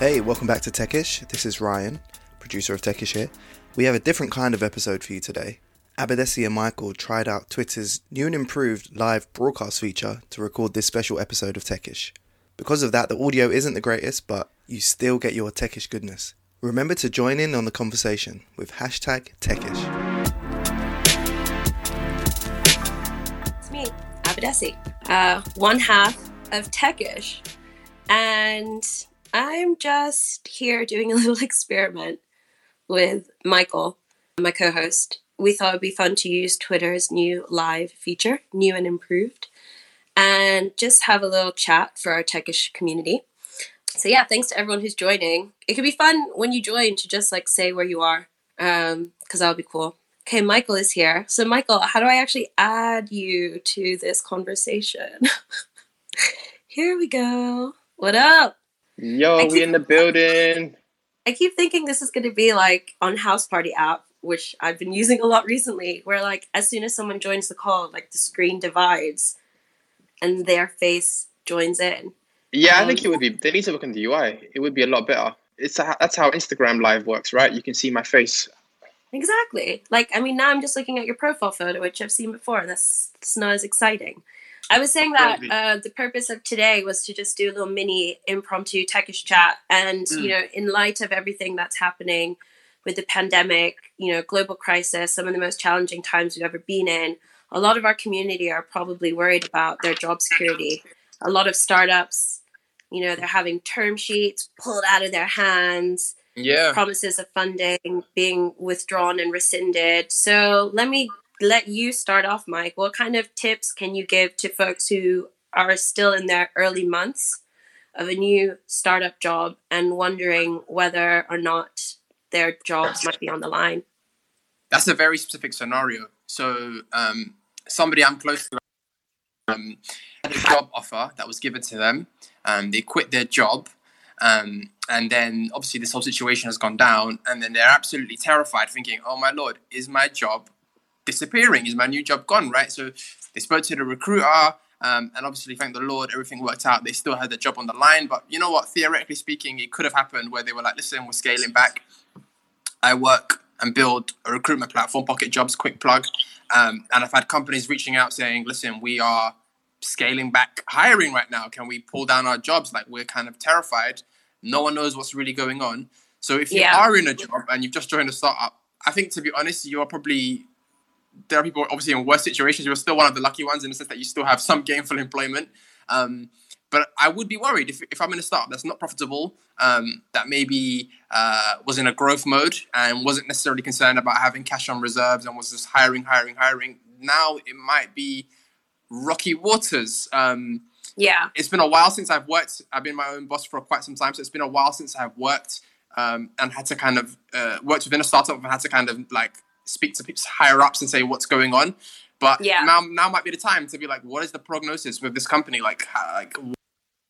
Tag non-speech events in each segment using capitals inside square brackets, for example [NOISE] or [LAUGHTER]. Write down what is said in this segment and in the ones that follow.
Hey, welcome back to Techish. This is Ryan, producer of Techish here. We have a different kind of episode for you today. Abadesi and Michael tried out Twitter's new and improved live broadcast feature to record this special episode of Techish. Because of that, the audio isn't the greatest, but you still get your Techish goodness. Remember to join in on the conversation with hashtag Techish. It's me, Abadesi, uh, one half of Techish. And I'm just here doing a [LAUGHS] little experiment with Michael, my co host. We thought it'd be fun to use Twitter's new live feature, new and improved, and just have a little chat for our techish community. So yeah, thanks to everyone who's joining. It could be fun when you join to just like say where you are, um, because that would be cool. Okay, Michael is here. So Michael, how do I actually add you to this conversation? [LAUGHS] here we go. What up? Yo, we in the building. I keep thinking this is going to be like on Houseparty app, which I've been using a lot recently, where like as soon as someone joins the call, like the screen divides and their face joins in. Yeah, I think um, it would be. They need to look in the UI. It would be a lot better. It's a, that's how Instagram Live works, right? You can see my face. Exactly. Like, I mean, now I'm just looking at your profile photo, which I've seen before, that's, that's not as exciting. I was saying that uh, the purpose of today was to just do a little mini impromptu techish chat, and mm. you know, in light of everything that's happening with the pandemic, you know, global crisis, some of the most challenging times we've ever been in, a lot of our community are probably worried about their job security. A lot of startups, you know, they're having term sheets pulled out of their hands. Yeah. Promises of funding being withdrawn and rescinded. So let me let you start off, Mike. What kind of tips can you give to folks who are still in their early months of a new startup job and wondering whether or not their jobs might be on the line? That's a very specific scenario. So, um, somebody I'm close to um, had a job offer that was given to them. Um, they quit their job. Um, and then obviously this whole situation has gone down and then they're absolutely terrified thinking oh my lord is my job disappearing? Is my new job gone? Right. So they spoke to the recruiter, um, and obviously, thank the Lord, everything worked out. They still had the job on the line. But you know what? Theoretically speaking, it could have happened where they were like, listen, we're scaling back. I work and build a recruitment platform, POCIT Jobs, quick plug. Um, and I've had companies reaching out saying, listen, we are scaling back hiring right now. Can we pull down our jobs? Like, we're kind of terrified. No one knows what's really going on. So if you yeah. are in a job and you've just joined a startup, I think to be honest, you are probably there are people obviously in worse situations. You're still one of the lucky ones in the sense that you still have some [LAUGHS] gainful employment. Um, but I would be worried if, if I'm in a startup that's not profitable, um, that maybe uh, was in a growth mode and wasn't necessarily concerned about having cash on reserves and was just hiring, hiring, hiring. Now it might be rocky waters. Um, yeah. It's been a while since I've worked. I've been my own boss for quite some time. So it's been a while since I've worked um, and had to kind of uh, worked within a startup and had to kind of like speak to higher ups and say what's going on. But yeah. now now might be the time to be like, what is the prognosis with this company? Like, like,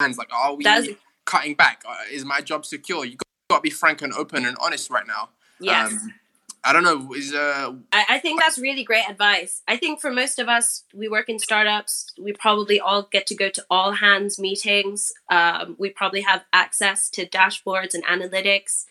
like, are we That's... cutting back? Uh, is my job secure? You got to be frank and open and honest right now. Yes. Um, I don't know. Is uh, I, I think that's really great advice. I think for most of us, we work in startups. We probably all get to go to all hands meetings. Um, we probably have access to dashboards and analytics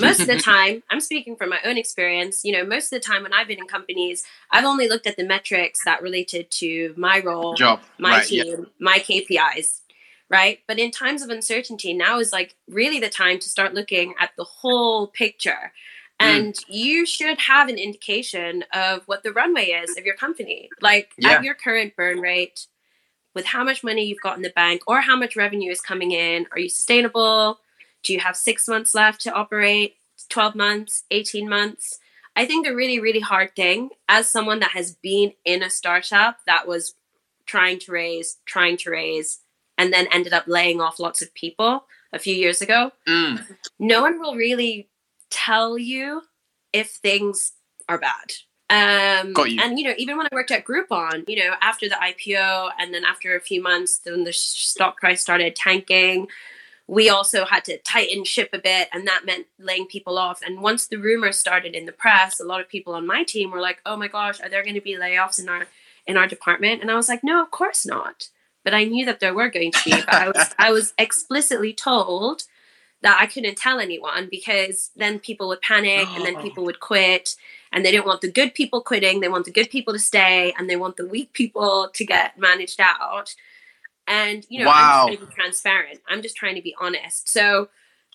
most of the [LAUGHS] time, I'm speaking from my own experience, you know, most of the time when I've been in companies, I've only looked at the metrics that related to my role, job, my right, team, yeah. my KPIs, right? But in times of uncertainty, now is like really the time to start looking at the whole picture. Mm. And mm. you should have an indication of what the runway is of your company. Like yeah. at your current burn rate, with how much money you've got in the bank or how much revenue is coming in, are you sustainable? Do you have six months left to operate? 12 months, 18 months? I think the really, really hard thing as someone that has been in a startup that was trying to raise, trying to raise, and then ended up laying off lots of people a few years ago, mm. no one will really tell you if things are bad. Um, you. And you know, even when I worked at Groupon, you know, after the IPO and then after a few months, then the stock price started tanking we also had to tighten ship a bit and that meant laying people off and once the rumors started in the press a lot of people on my team were like oh my gosh are there going to be layoffs in our in our department and i was like no of course not but i knew that there were going to be but i was i was explicitly told that I couldn't tell anyone because then people would panic and then Oh. people would quit and they don't want the good people quitting. They want the good people to stay and they want the weak people to get managed out. And, you know, I'm just trying to be transparent. I'm just trying to be honest. So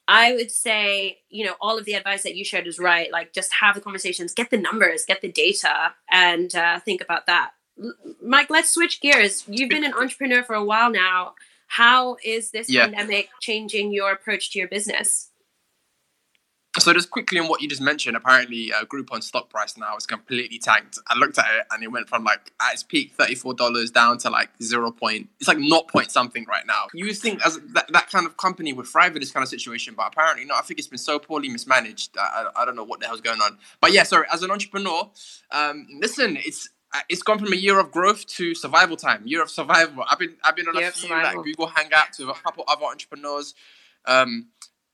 I would say, you know, all of the advice that you shared is right. Like, just have the conversations, get the numbers, get the data, and uh, think about that. L- Mike, let's switch gears. You've been an entrepreneur for a while now. How is this Yeah. pandemic changing your approach to your business? So just quickly on what you just mentioned, apparently uh, Groupon stock price now is completely tanked. I looked at it and it went from like at its peak thirty four dollars down to like zero point. It's like not point something right now. You think as that, that kind of company would thrive in this kind of situation, but apparently not. I think it's been so poorly mismanaged. I, I, I don't know what the hell's going on. But yeah, sorry. As an entrepreneur, um, listen, it's uh, it's gone from a year of growth to survival time. Year of survival. I've been I've been on a few survival. like Google Hangouts with a couple other entrepreneurs. Um,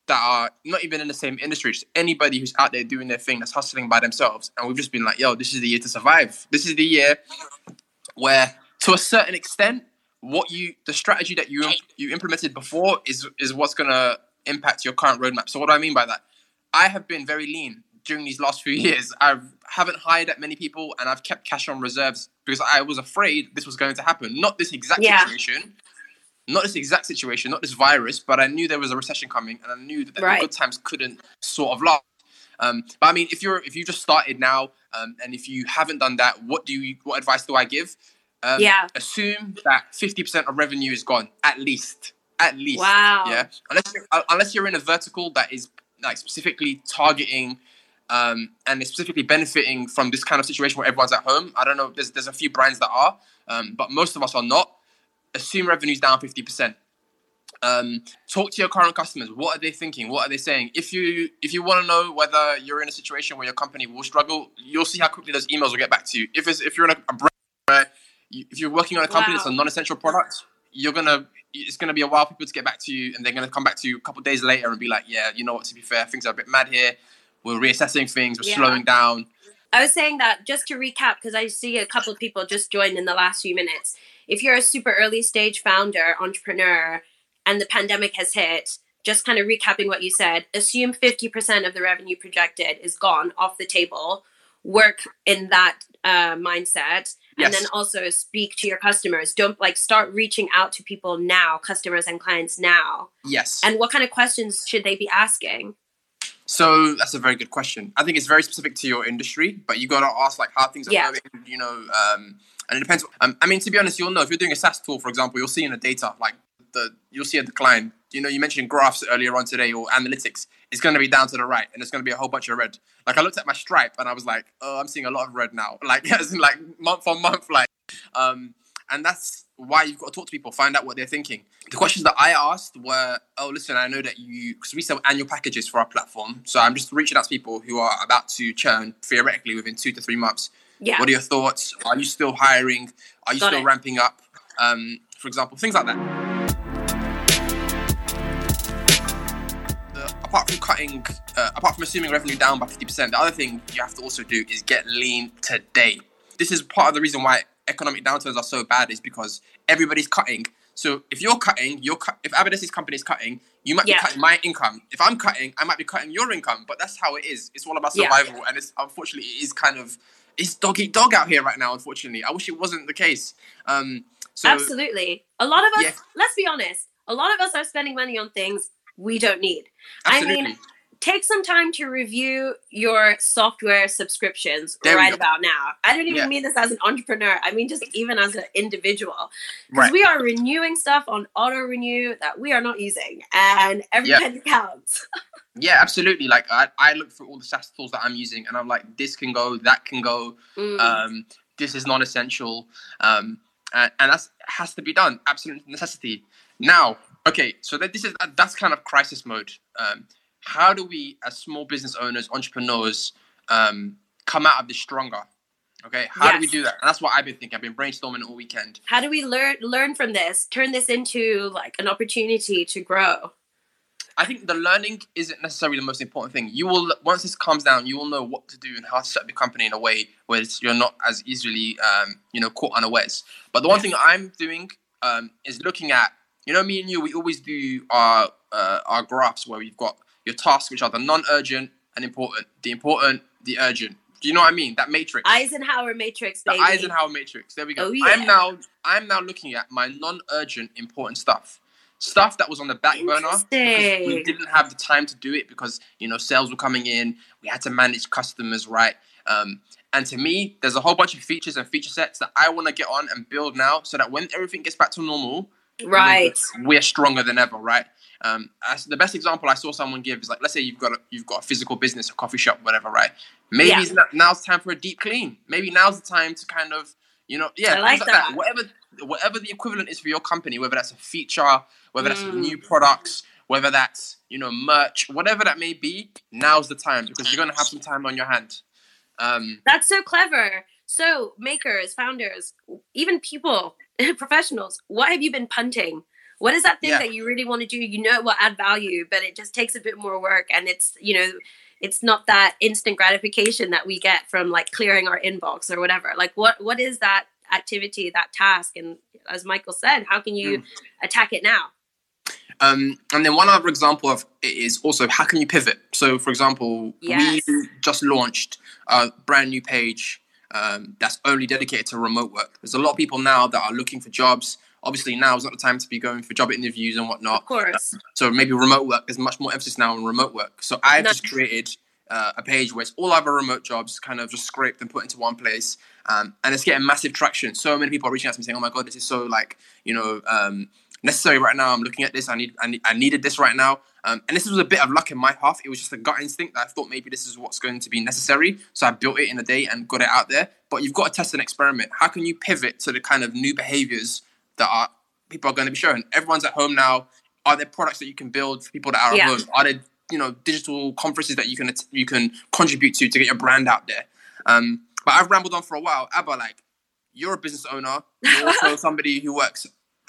that are not even in the same industry, just anybody who's out there doing their thing that's hustling by themselves. And we've just been like, yo, this is the year to survive. This is the year where, to a certain extent, what you the strategy that you you implemented before is is what's gonna impact your current roadmap. So what do I mean by that? I have been very lean during these last few [LAUGHS] years. I haven't hired that many people, and I've kept cash on reserves because I was afraid this was going to happen. Not this exact Yeah. situation, not this exact situation, not this virus, but I knew there was a recession coming, and I knew that Right. the good times couldn't sort of last. Um, but I mean, if you're if you just started now, um, and if you haven't done that, what do you what advice do I give? Um, Yeah. Assume that fifty percent of revenue is gone, at least, at least. Wow. Yeah. Unless you're, uh, unless you're in a vertical that is like specifically targeting. Um, and is specifically benefiting from this kind of situation where everyone's at home. I don't know. There's there's a few brands that are, um, but most of us are not assume revenue's down 50%. Um, talk to your current customers. What are they thinking? What are they saying? If you if you want to know whether you're in a situation where your company will struggle, you'll see how quickly those emails will get back to you. If it's if you're in a, a brand where you, if you're working on a company that's a non-essential product, you're gonna it's gonna be a while for people to get back to you, and they're gonna come back to you a couple of days later and be like, yeah, you know what? To be fair, things are a bit mad here. We're reassessing things. We're Yeah. slowing down. I was saying that just to recap, because I see a couple of people just joined in the last few minutes. If you're a super early stage founder, entrepreneur, and the pandemic has hit, just kind of recapping what you said, assume 50% of the revenue projected is gone off the table. Work in that uh, mindset. And Yes. then also speak to your customers. Don't like start reaching out to people now, customers and clients now. Yes. And what kind of questions should they be asking? So that's a very good question. I think it's very specific to your industry, but you got to ask like how things are Yeah. going. You know, um, and it depends. Um, I mean, to be honest, you'll know if you're doing a SaaS tool, for example, you'll see in the data like the you'll see a decline. You know, you mentioned graphs earlier on today or analytics. It's going to be down to the right, and it's going to be a whole bunch of red. Like I looked at my Stripe, and I was like, oh, I'm seeing a lot of red now. [LAUGHS] Like [LAUGHS] as in like month on month, like. Um, and that's why you've got to talk to people, find out what they're thinking. The questions that I asked were, "Oh, listen, I know that you because we sell annual packages for our platform, so I'm just reaching out to people who are about to churn theoretically within two to three months. Yeah. What are your thoughts? Are you still hiring? Are you Got still it. ramping up? Um, for example, things like that. Apart from cutting, uh, apart from assuming revenue down by 50%, the other thing you have to also do is get lean today. This is part of the reason why economic downturns are so bad is because everybody's cutting. So if you're cutting, you're cut, if Abadesi's company is cutting, you might Yeah. be cutting my income. If I'm cutting, I might be cutting your income. But that's how it is. It's all about Yeah. survival, and it's unfortunately it is kind of it's dog eat dog out here right now. Unfortunately, I wish it wasn't the case. Um, so Absolutely. A lot of us, Yeah. let's be honest, a lot of us are spending money on things we don't need. absolutely. I mean, take some time to review your software subscriptions There right about now. I don't even Yeah. mean this as an entrepreneur. I mean just even as an individual. Because right. we are renewing stuff on auto renew that we are not using, and every Yeah. penny [LAUGHS] counts. Yeah, absolutely. Like I, I look through all the SaaS tools that I'm using, and I'm like, this can go, that can go. Mm. Um, this is non-essential, um, and, and that's has to be done. Absolute necessity. Now, okay, so that this is that's kind of crisis mode. Um, how do we, as small business owners, entrepreneurs, um, come out of this stronger? Okay, how do we do that? And that's what I've been thinking. I've been brainstorming all weekend. How do we learn learn from this? Turn this into like an opportunity to grow. I think the learning isn't necessarily the most important thing. You will once this calms down, you will know what to do and how to set up your company in a way where you're not as easily, um, you know, caught unawares. But the one thing I'm doing um, is looking at you know, me and you, we always do our uh, our graphs where we've got your tasks, which are the non-urgent and important, the important, the urgent. Do you know what I mean? That matrix. Eisenhower matrix, baby. The Eisenhower matrix. There we go. Oh, yeah. I'm now I'm now looking at my non-urgent important stuff. Stuff that was on the back burner because we didn't have the time to do it because you know sales were coming in. We had to manage customers right. Um, and to me, there's a whole bunch of features and feature sets that I want to get on and build now, so that when everything gets back to normal, Right. we're stronger than ever, right? Um, as the best example I saw someone give is like, let's say you've got a, you've got a physical business, a coffee shop, whatever, right? Maybe Yeah. not- now's time for a deep clean. Maybe now's the time to kind of, you know, yeah, I like things that. Whatever, whatever the equivalent is for your company, whether that's a feature, whether that's Mm. new products, whether that's you know merch, whatever that may be. Now's the time because you're gonna have some time on your hand. Um, That's so clever. So, makers, founders, even people, [LAUGHS] professionals, what have you been punting? What is that thing Yeah. that you really want to do? You know it will add value, but it just takes a bit more work and it's, you know, it's not that instant gratification that we get from like clearing our inbox or whatever. Like what what is that activity, that task? And as Michael said, how can you attack it now? Um, and then one other example of it is also how can you pivot? So, for example, Yes. we just launched a brand new page um, that's only dedicated to remote work. There's a lot of people now that are looking for jobs. Obviously, now is not the time to be going for job interviews and whatnot. Of course. So maybe remote work. There's much more emphasis now on remote work. So I've just created uh, a page where it's all other remote jobs, kind of just scraped and put into one place, um, and it's getting massive traction. So many people are reaching out to me saying, "Oh my god, this is so like you know um, necessary right now. I'm looking at this. I need I, need, I needed this right now." Um, and this was a bit of luck in my half. It was just a gut instinct that I thought maybe this is what's going to be necessary. So I built it in a day and got it out there. But you've got to test and experiment. How can you pivot to the kind of new behaviors that are people are going to be showing? Everyone's at home now. Are there products that you can build for people that are Yeah. at home? Are there you know digital conferences that you can you can contribute to to get your brand out there? Um, but I've rambled on for a while. Abba, like you're a business owner. You're also [LAUGHS] somebody who works.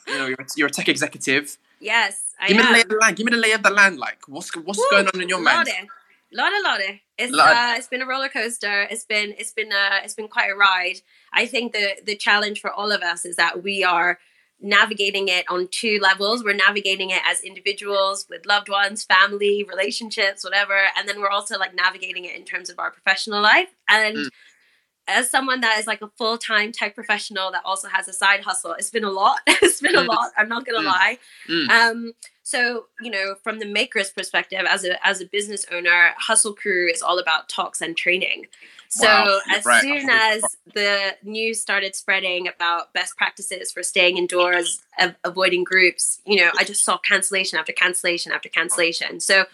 You know, you're, a- you're a tech executive. Yes, I Give me the am. lay of the land. Give me the lay of the land. Like, what's what's Woo, going on in your mind? Lordy, lordy. It's Lord. uh, it's been a roller coaster. It's been it's been uh, it's been quite a ride. I think the the challenge for all of us is that we are navigating it on two levels. We're navigating it as individuals with loved ones, family, relationships, whatever, and then we're also like navigating it in terms of our professional life. And Mm. As someone that is like a full time tech professional that also has a side hustle, it's been a lot. [LAUGHS] it's been a Mm. lot. I'm not gonna Mm. lie. Mm. Um, so you know, from the maker's perspective, as a as a business owner, Hustle Crew is all about talks and training. So Wow, as right. soon as the news started spreading about best practices for staying indoors, av- avoiding groups, you know, I just saw cancellation after cancellation after cancellation. So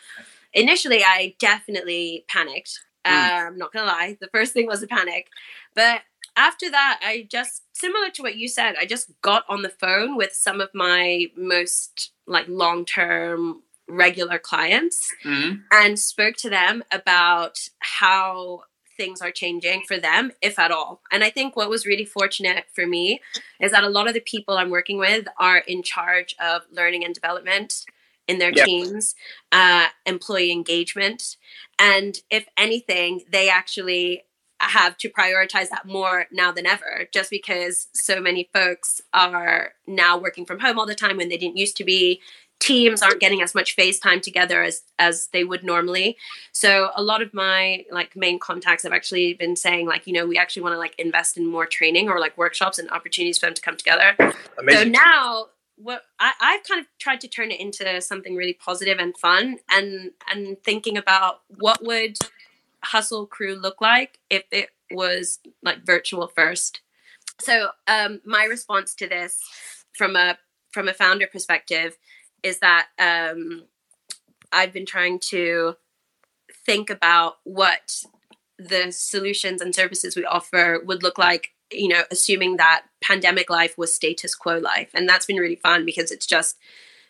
initially, I definitely panicked. Uh, Mm. I'm not gonna lie. The first thing was a panic, but after that, I just similar to what you said. I just got on the phone with some of my most like long term regular clients Mhm. and spoke to them about how things are changing for them, if at all. And I think what was really fortunate for me is that a lot of the people I'm working with are in charge of learning and development in their Yeah. teams, uh, employee engagement. And if anything, they actually have to prioritize that more now than ever, just because so many folks are now working from home all the time when they didn't used to be teams aren't getting as much FaceTime together as as they would normally. So a lot of my like main contacts have actually been saying like, you know, we actually want to like invest in more training or like workshops and opportunities for them to come together. So now what I, I've kind of tried to turn it into something really positive and fun and and thinking about what would hustle crew look like if it was like virtual first. So um my response to this from a from a founder perspective is that um I've been trying to think about what the solutions and services we offer would look like you know assuming that pandemic life was status quo life. And that's been really fun because it's just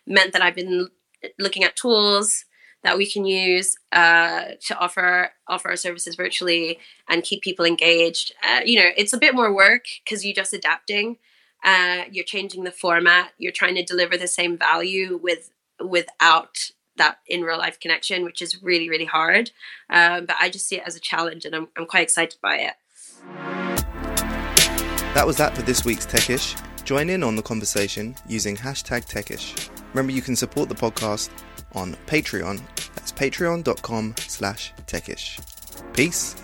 meant that i've been looking at tools that we can use uh, to offer offer our services virtually and keep people engaged. Uh, you know it's a bit more work because you're just adapting. Uh, you're changing the format. You're trying to deliver the same value with without that in real life connection which is really really hard. Um, but i just see it as a challenge and I'm, I'm quite excited by it That was that for this week's Techish. Join in on the conversation using hashtag techish. Remember you can support the podcast on Patreon. That's patreon.com slash techish. Peace.